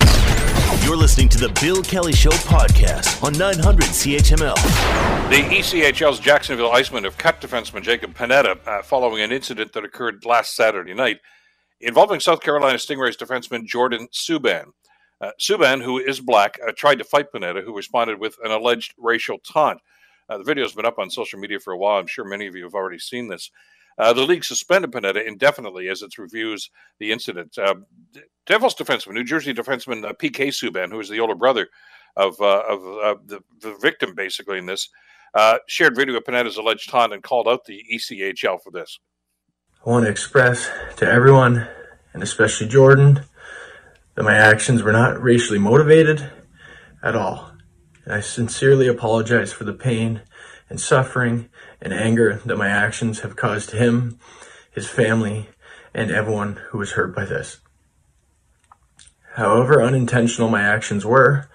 You're listening to the Bill Kelly Show podcast on 900 CHML. The ECHL's Jacksonville Icemen have cut defenseman Jacob Panetta uh, following an incident that occurred last Saturday night involving South Carolina Stingrays defenseman Jordan Subban. Uh, Subban, who is black, uh, tried to fight Panetta, who responded with an alleged racial taunt. Uh, the video has been up on social media for a while. I'm sure many of you have already seen this. Uh, the league suspended Panetta indefinitely as it reviews the incident. Uh, Devils defenseman, New Jersey defenseman uh, PK Subban, who is the older brother of, uh, of uh, the, the, victim, basically, in this, shared video of Panetta's alleged taunt and called out the ECHL for this. I want to express to everyone, and especially Jordan, that my actions were not racially motivated at all. I sincerely apologize for the pain and suffering and anger that my actions have caused him, his family, and everyone who was hurt by this. However unintentional my actions were,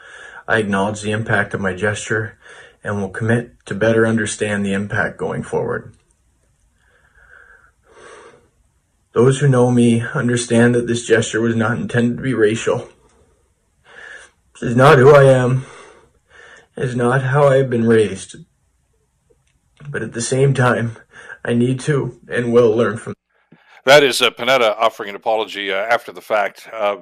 I acknowledge the impact of my gesture and will commit to better understand the impact going forward. Those who know me understand that this gesture was not intended to be racial. This is not who I am is not how I have been raised. But at the same time, I need to and will learn from. That is uh, Panetta offering an apology uh, after the fact. Uh,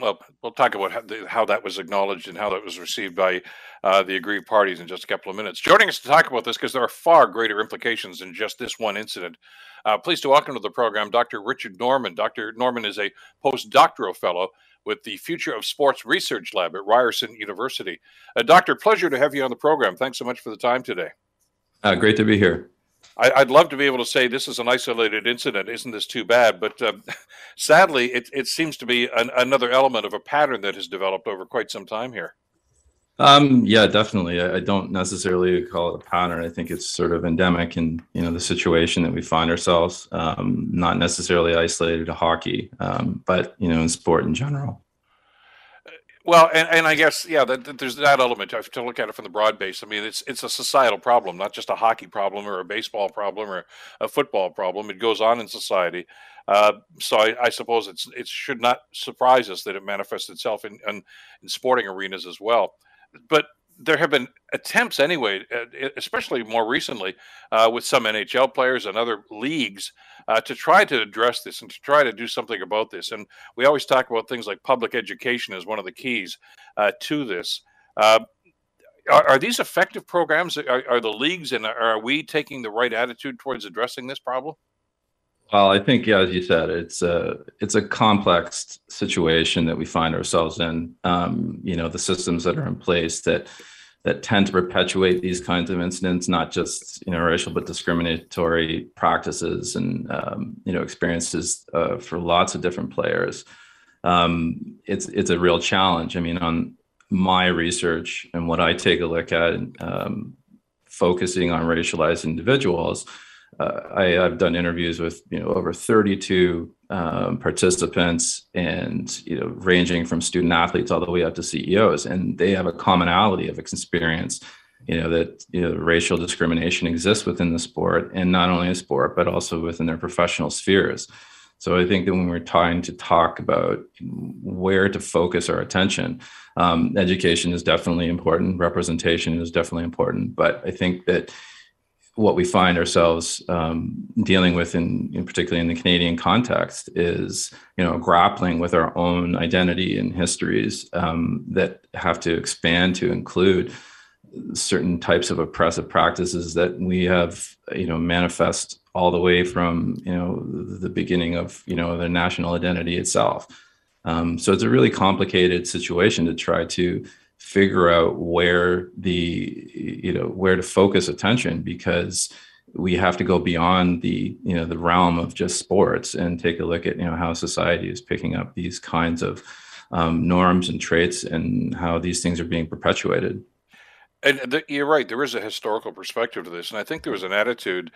well, we'll talk about how, how, that was acknowledged and how that was received by uh, the aggrieved parties in just a couple of minutes. Joining us to talk about this, because there are far greater implications than just this one incident. Uh, pleased to welcome to the program Dr. Richard Norman. Dr. Norman is a postdoctoral fellow with the Future of Sports Research Lab at Ryerson University. Uh, doctor, pleasure to have you on the program. Thanks so much for the time today. Uh, great to be here. I, would love to be able to say this is an isolated incident. Isn't this too bad? But uh, sadly, it, it, seems to be an, another element of a pattern that has developed over quite some time here. Um, yeah, definitely. I, I, don't necessarily call it a pattern. I think it's sort of endemic in you know the situation that we find ourselves. Um, not necessarily isolated to hockey, um, but you know in sport in general. Well, and, and I guess yeah, that, that there's that element to, to look at it from the broad base. I mean, it's it's a societal problem, not just a hockey problem or a baseball problem or a football problem. It goes on in society. Uh, so I, I, suppose it's it should not surprise us that it manifests itself in, in, in sporting arenas as well but there have been attempts anyway, uh, especially more recently uh, with some NHL players and other leagues uh, to try to address this and to try to do something about this. And we always talk about things like public education as one of the keys uh, to this. Uh, are, are, these effective programs? Are, are, the leagues and are we taking the right attitude towards addressing this problem? Well, I think, yeah, as you said, it's a it's a complex situation that we find ourselves in. Um, you know, the systems that are in place that that tend to perpetuate these kinds of incidents, not just you know racial but discriminatory practices and um, you know experiences uh, for lots of different players. Um, it's it's a real challenge. I mean, on my research and what I take a look at, um, focusing on racialized individuals uh, I, have done interviews with you know over 32 um, participants, and you know ranging from student athletes all the way up to CEOs, and they have a commonality of experience you know that you know racial discrimination exists within the sport and not only a sport but also within their professional spheres. So i think that when we're trying to talk about where to focus our attention um, education is definitely important representation is definitely important but i think that what we find ourselves um, dealing with in, in, particularly in the Canadian context is you know grappling with our own identity and histories um, that have to expand to include certain types of oppressive practices that we have you know manifest all the way from you know the beginning of you know the national identity itself. Um, so it's a really complicated situation to try to figure out where the you know where to focus attention because we have to go beyond the you know the realm of just sports and take a look at you know how society is picking up these kinds of um, norms and traits and how these things are being perpetuated. And the, you're right there is a historical perspective to this and i think there was an attitude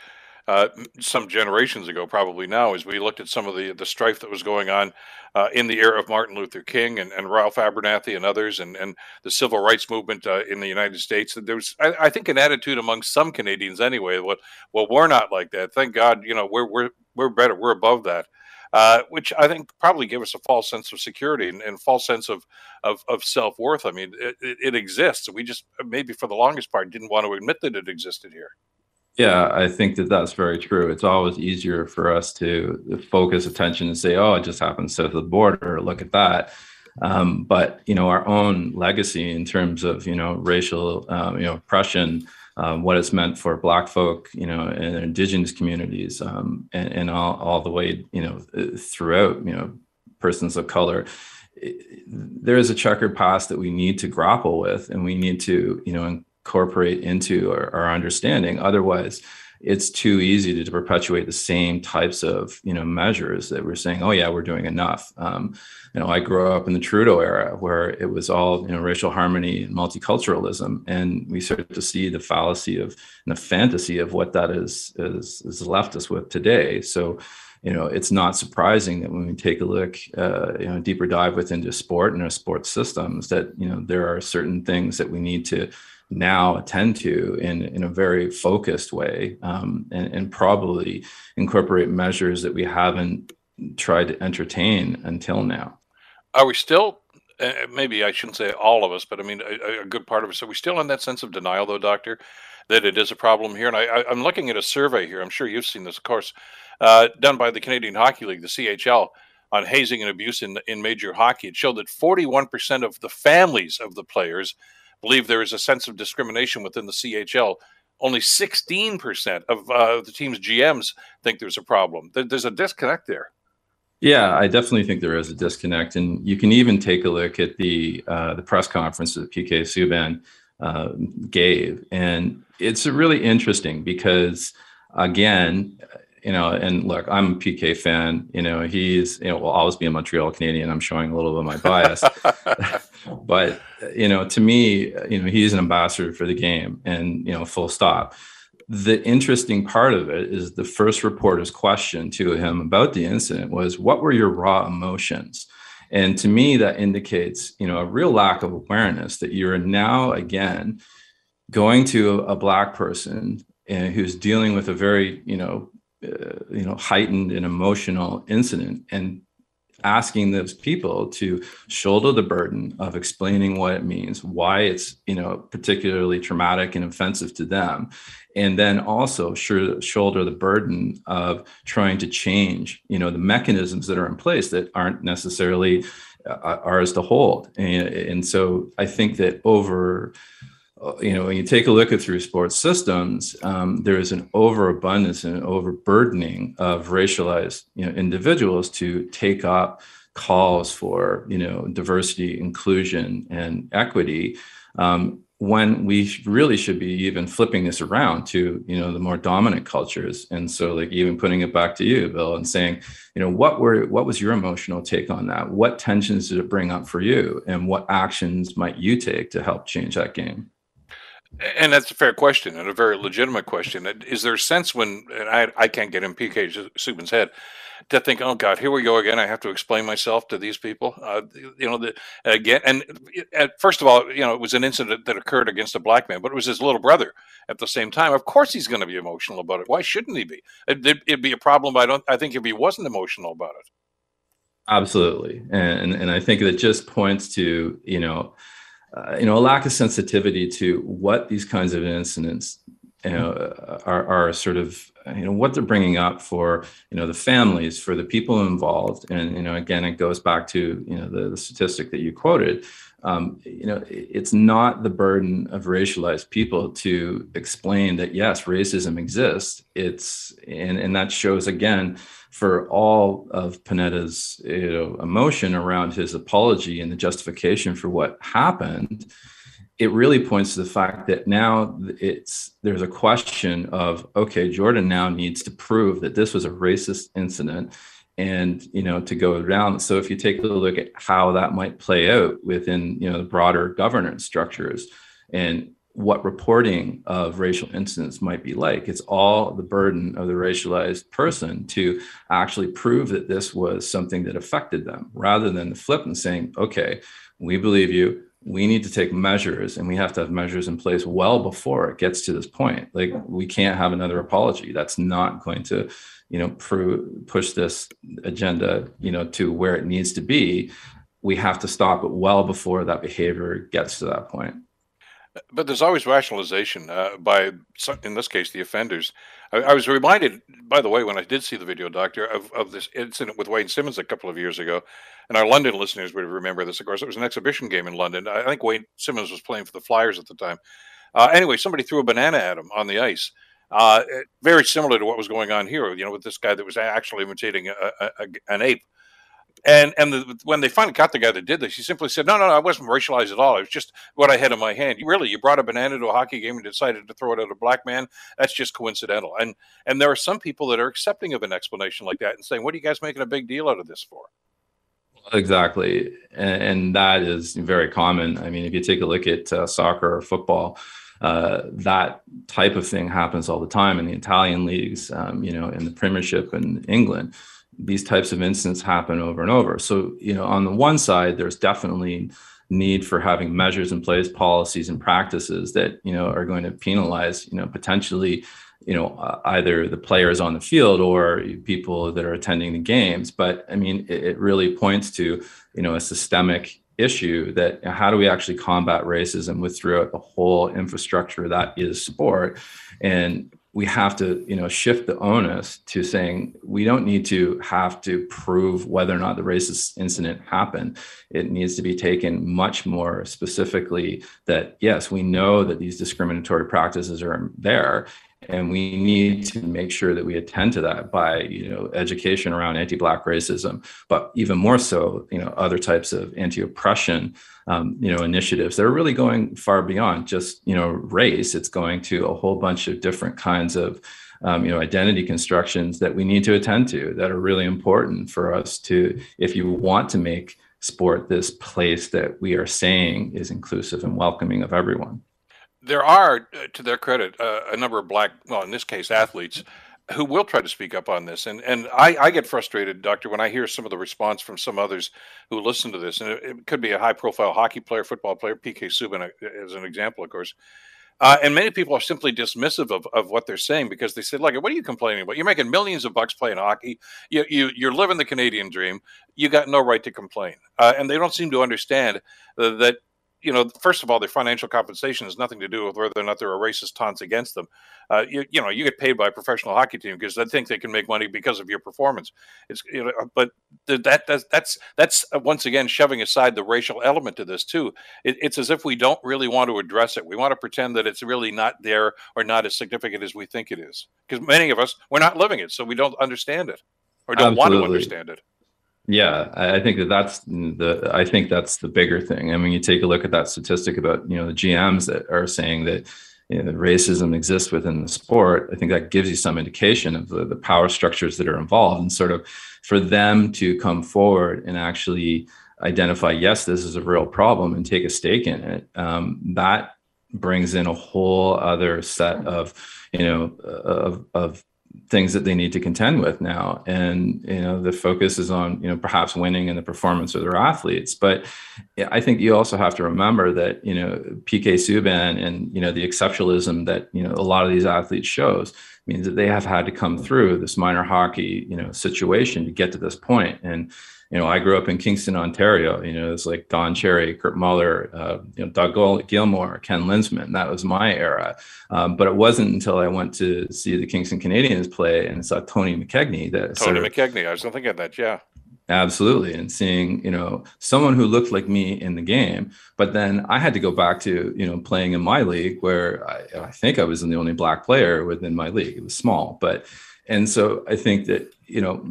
uh, some generations ago, probably now, as we looked at some of the the strife that was going on uh, in the era of Martin Luther King and, and Ralph Abernathy and others, and, and the civil rights movement uh, in the United States. There was, I, I, think, an attitude among some Canadians anyway. Well, well, we're not like that. Thank God, you know, we're we're we're better. We're above that. Uh, which I think probably give us a false sense of security and, and false sense of of, of self worth. I mean, it, it, it exists. We just maybe for the longest part didn't want to admit that it existed here. Yeah, I think that that's very true. It's always easier for us to focus attention and say, "Oh, it just happens south of the border. Look at that." Um, but you know, our own legacy in terms of you know racial um, you know oppression, um, what it's meant for Black folk, you know, and Indigenous communities, um, and, and all, all the way you know throughout you know persons of color. there is a checkered past that we need to grapple with, and we need to you know incorporate into our, our, understanding. Otherwise, it's too easy to, to, perpetuate the same types of you know measures that we're saying, oh yeah, we're doing enough. Um, you know, I grew up in the Trudeau era where it was all you know racial harmony and multiculturalism, and we start to see the fallacy of and the fantasy of what that is is, is left us with today. So you know, it's not surprising that when we take a look, uh, you know, deeper dive within the sport and our sports systems, that you know there are certain things that we need to now attend to in, in a very focused way um, and, and probably incorporate measures that we haven't tried to entertain until now. Are we still uh, maybe I shouldn't say all of us, but I mean a, a, good part of us. Are we still in that sense of denial, though, Doctor, that it is a problem here? And I, am looking at a survey here. I'm sure you've seen this, of course, uh, done by the Canadian Hockey League, the CHL, on hazing and abuse in in major hockey. It showed that 41% of the families of the players believe there is a sense of discrimination within the CHL. Only 16% of uh, the team's GMs think there's a problem. There's a disconnect there. Yeah, I definitely think there is a disconnect, and you can even take a look at the uh, the press conference that PK Subban uh, gave, and it's really interesting because again, you know, and look, I'm a PK fan. You know, he's you know will always be a Montreal Canadian. I'm showing a little bit of my bias, but you know, to me, you know, he's an ambassador for the game, and you know, full stop. The interesting part of it is the first reporter's question to him about the incident was, "What were your raw emotions?" And to me, that indicates, you know, a real lack of awareness that you're now again going to a black person and who's dealing with a very, you know, uh, you know heightened and emotional incident and asking those people to shoulder the burden of explaining what it means why it's you know particularly traumatic and offensive to them and then also shoulder the burden of trying to change you know the mechanisms that are in place that aren't necessarily uh, ours to hold. And, and so i think that over you know, when you take a look at through sports systems, um, there is an overabundance and overburdening of racialized, you know, individuals to take up calls for, you know, diversity, inclusion, and equity. Um, when we really should be even flipping this around to you know the more dominant cultures. And so like even putting it back to you bill and saying you know what were what was your emotional take on that? What tensions did it bring up for you? And what actions might you take to help change that game and that's a fair question and a very legitimate question. Is there a sense when, I, I can't get in PK Subban's head, to think, oh God, here we go again. I have to explain myself to these people. Uh, you know, the, again, and uh, first of all, you know, it was an incident that occurred against a black man, but it was his little brother at the same time. Of course, he's going to be emotional about it. Why shouldn't he be? It, would be a problem. I don't. I think if he wasn't emotional about it. Absolutely, and and I think that just points to you know, uh, you know, a lack of sensitivity to what these kinds of incidents you know are, are sort of you know what they're bringing up for you know the families for the people involved. And you know again it goes back to you know the, the statistic that you quoted um, you know it's not the burden of racialized people to explain that yes racism exists. It's and and that shows again for all of panetta's you know emotion around his apology and the justification for what happened. It really points to the fact that now it's there's a question of okay jordan now needs to prove that this was a racist incident and you know to go around. So if you take a look at how that might play out within you know the broader governance structures and what reporting of racial incidents might be like it's all the burden of the racialized person to actually prove that this was something that affected them rather than the flip and saying okay we believe you. We need to take measures and we have to have measures in place well before it gets to this point. Like we can't have another apology. That's not going to you know prove, push this agenda you know to where it needs to be we have to stop it well before that behavior gets to that point but there's always rationalization uh, by, in this case, the offenders. I, I, was reminded, by the way, when I did see the video, Doctor, of, of this incident with Wayne Simmonds a couple of years ago. And our London listeners would remember this, of course. It was an exhibition game in London. I think Wayne Simmonds was playing for the Flyers at the time. Uh, anyway, somebody threw a banana at him on the ice. Uh, very similar to what was going on here, you know, with this guy that was actually imitating a, a, an ape. And and the, when they finally caught the guy that did this, he simply said, "No, no, no, I wasn't racialized at all. It was just what I had in my hand. You really, you brought a banana to a hockey game and decided to throw it at a black man. That's just coincidental." And and there are some people that are accepting of an explanation like that and saying, "What are you guys making a big deal out of this for?" Exactly, and, and that is very common. I mean, if you take a look at uh, soccer or football. Uh, that type of thing happens all the time in the Italian leagues, um, you know, in the Premiership in England these types of incidents happen over and over. So, you know, on the one side, there's definitely need for having measures in place, policies and practices that, you know, are going to penalize, you know, potentially, you know, uh, either the players on the field or people that are attending the games. But I mean, it, it really points to, you know, a systemic issue that you know, how do we actually combat racism with throughout the whole infrastructure that is sport? And we have to you know shift the onus to saying we don't need to have to prove whether or not the racist incident happened. It needs to be taken much more specifically that yes we know that these discriminatory practices are there and we need to make sure that we attend to that by you know education around anti-black racism but even more so you know other types of anti-oppression um, you know initiatives that are really going far beyond just you know race. It's going to a whole bunch of different kinds of um, you know identity constructions that we need to attend to that are really important for us to if you want to make sport this place that we are saying is inclusive and welcoming of everyone there are, uh, to their credit, uh, a number of black, well, in this case, athletes who will try to speak up on this. And and I, I get frustrated, Doctor, when I hear some of the response from some others who listen to this. And it, it could be a high profile hockey player, football player, PK Subban uh, as an example, of course. Uh, and many people are simply dismissive of, of what they're saying because they say, "Look, what are you complaining about? You're making millions of bucks playing hockey. You, you you're living the Canadian dream. You got no right to complain." Uh, and they don't seem to understand uh, that you know, first of all, their financial compensation has nothing to do with whether or not there are racist taunts against them. Uh, you, you know, you get paid by a professional hockey team because they think they can make money because of your performance. It's, you know, uh, but that that's that's that's uh, once again shoving aside the racial element to this too. It, it's as if we don't really want to address it. We want to pretend that it's really not there or not as significant as we think it is. Because many of us we're not living it, so we don't understand it or don't Absolutely. want to understand it. Yeah, I think that that's the I think that's the bigger thing. I mean, you take a look at that statistic about you know the GMs that are saying that you know, racism exists within the sport. I think that gives you some indication of the, the power structures that are involved, and sort of for them to come forward and actually identify, yes, this is a real problem, and take a stake in it. Um, that brings in a whole other set of you know of of things that they need to contend with now. And you know the focus is on you know perhaps winning and the performance of their athletes. But i think you also have to remember that you know pk subban and you know the exceptionalism that you know a lot of these athletes shows means that they have had to come through this minor hockey you know situation to get to this point. And you know, I grew up in Kingston, Ontario. You know, it's like Don Cherry, Kirk Muller, uh, you know, Doug Gilmour, Ken Linseman. That was my era. Um, but it wasn't until I went to see the Kingston Canadians play and saw Tony McKegney that Tony McKegney. I was thinking of that. Yeah. Absolutely. And seeing, you know, someone who looked like me in the game, but then I had to go back to, you know, playing in my league where I, I think I was the only black player within my league. It was small, but, and so I think that, you know,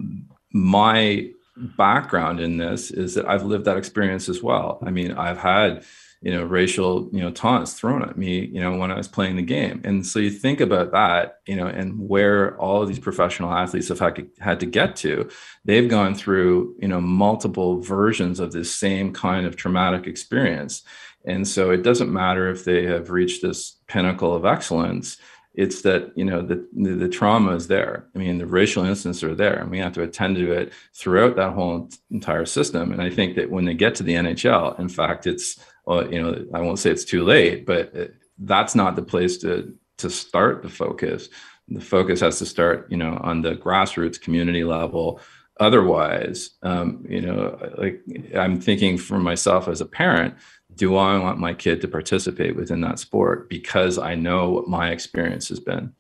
my background in this is that I've lived that experience as well. I mean, I've had, you know, racial, you know, taunts thrown at me, you know, when I was playing the game. And so you think about that, you know, and where all of these professional athletes have had to, had to get to, they've gone through, you know, multiple versions of this same kind of traumatic experience. And so it doesn't matter if they have reached this pinnacle of excellence it's that you know the, the, the trauma is there. I mean the racial incidents are there and we have to attend to it throughout that whole entire system. And i think that when they get to the nhl in fact it's well, you know i won't say it's too late but it, that's not the place to to start the focus. The focus has to start you know on the grassroots community level. Otherwise um, you know like i'm thinking for myself as a parent do I want my kid to participate within that sport because I know what my experience has been?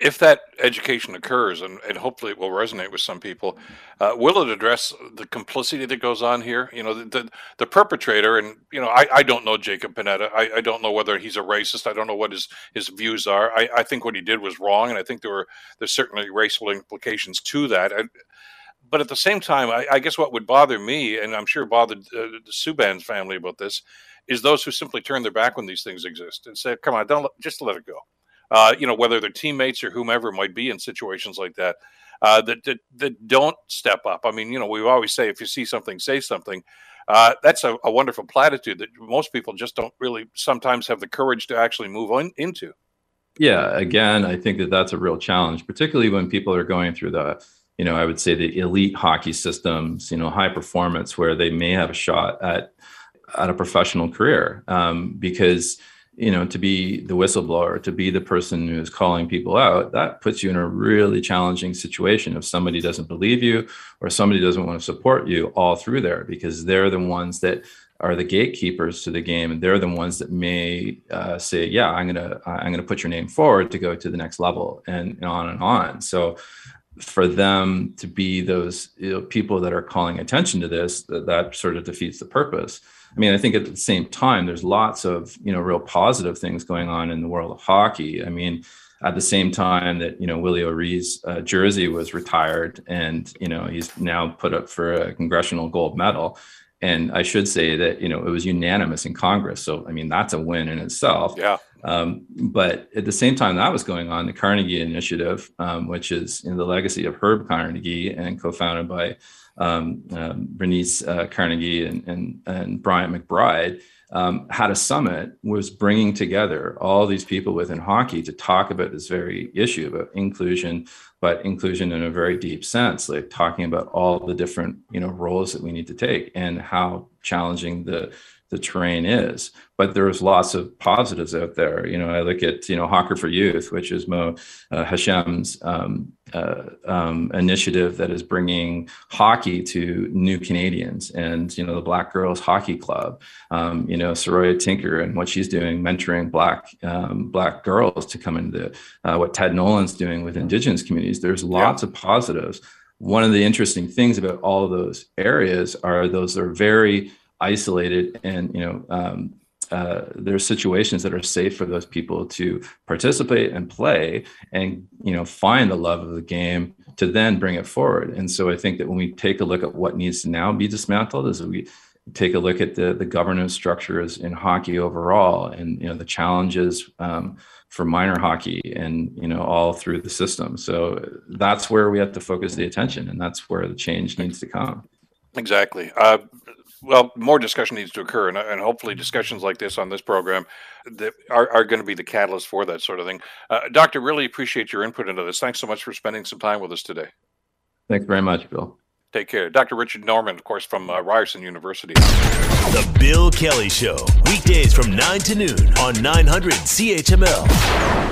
If that education occurs, and, and hopefully it will resonate with some people, uh, will it address the complicity that goes on here? You know, the the, the perpetrator, and you know, I, I don't know Jacob Panetta. I, I don't know whether he's a racist. I don't know what his, his views are. I, I think what he did was wrong, and I think there were there's certainly racial implications to that. I, but at the same time, I, I, guess what would bother me, and I'm sure bothered uh, the Subban's family about this, is those who simply turn their back when these things exist and say, "Come on, don't just let it go." Uh, you know, whether they're teammates or whomever might be in situations like that, uh, that, that, that don't step up. I mean, you know, we always say, if you see something, say something. Uh, that's a, a, wonderful platitude that most people just don't really sometimes have the courage to actually move on into. Yeah, again, I think that that's a real challenge, particularly when people are going through the you know, I would say the elite hockey systems, you know, high performance where they may have a shot at at a professional career. Um, because you know to be the whistleblower to be the person who's calling people out that puts you in a really challenging situation if somebody doesn't believe you or somebody doesn't want to support you all through there because they're the ones that are the gatekeepers to the game and they're the ones that may uh, say yeah i'm gonna i'm gonna put your name forward to go to the next level and, and on and on. So for them to be those you know, people that are calling attention to this, that, that sort of defeats the purpose. I mean, I think at the same time, there's lots of you know real positive things going on in the world of hockey. I mean, at the same time that you know Willie O'Ree's uh, jersey was retired, and you know he's now put up for a congressional gold medal. And I should say that you know it was unanimous in Congress. So I mean that's a win in itself. Yeah. Um, but at the same time that was going on, the Carnegie Initiative, um, which is in the legacy of Herb Carnegie and co-founded by um, um Bernice uh, Carnegie and, and, and Bryant McBride, um, had a summit was bringing together all these people within hockey to talk about this very issue about inclusion, but inclusion in a very deep sense, like talking about all the different you know roles that we need to take and how challenging the the terrain is. But there's lots of positives out there. You know, I look at you know Hockey for Youth, which is Mo uh, Hashem's um, uh, um, initiative that is bringing hockey to new Canadians, and you know the Black Girls Hockey Club. Um, you know, Saroya Tinker and what she's doing, mentoring Black um, Black girls to come into uh, what Ted Nolan's doing with Indigenous communities. There's lots yeah. of positives. One of the interesting things about all of those areas are those are very isolated and you know um, uh, there's situations that are safe for those people to participate and play and you know find the love of the game to then bring it forward. And so i think that when we take a look at what needs to now be dismantled is we take a look at the the governance structures in hockey overall and you know the challenges um, for minor hockey and you know all through the system. So that's where we have to focus the attention and that's where the change needs to come. Exactly. Uh, well, more discussion needs to occur, and, and hopefully discussions like this on this program that are, are going to be the catalyst for that sort of thing. Uh, Doctor, really appreciate your input into this. Thanks so much for spending some time with us today. Thanks very much, Bill. Take care. Dr. Richard Norman, of course, from uh, Ryerson University. The Bill Kelly Show, weekdays from 9 to noon on 900 CHML.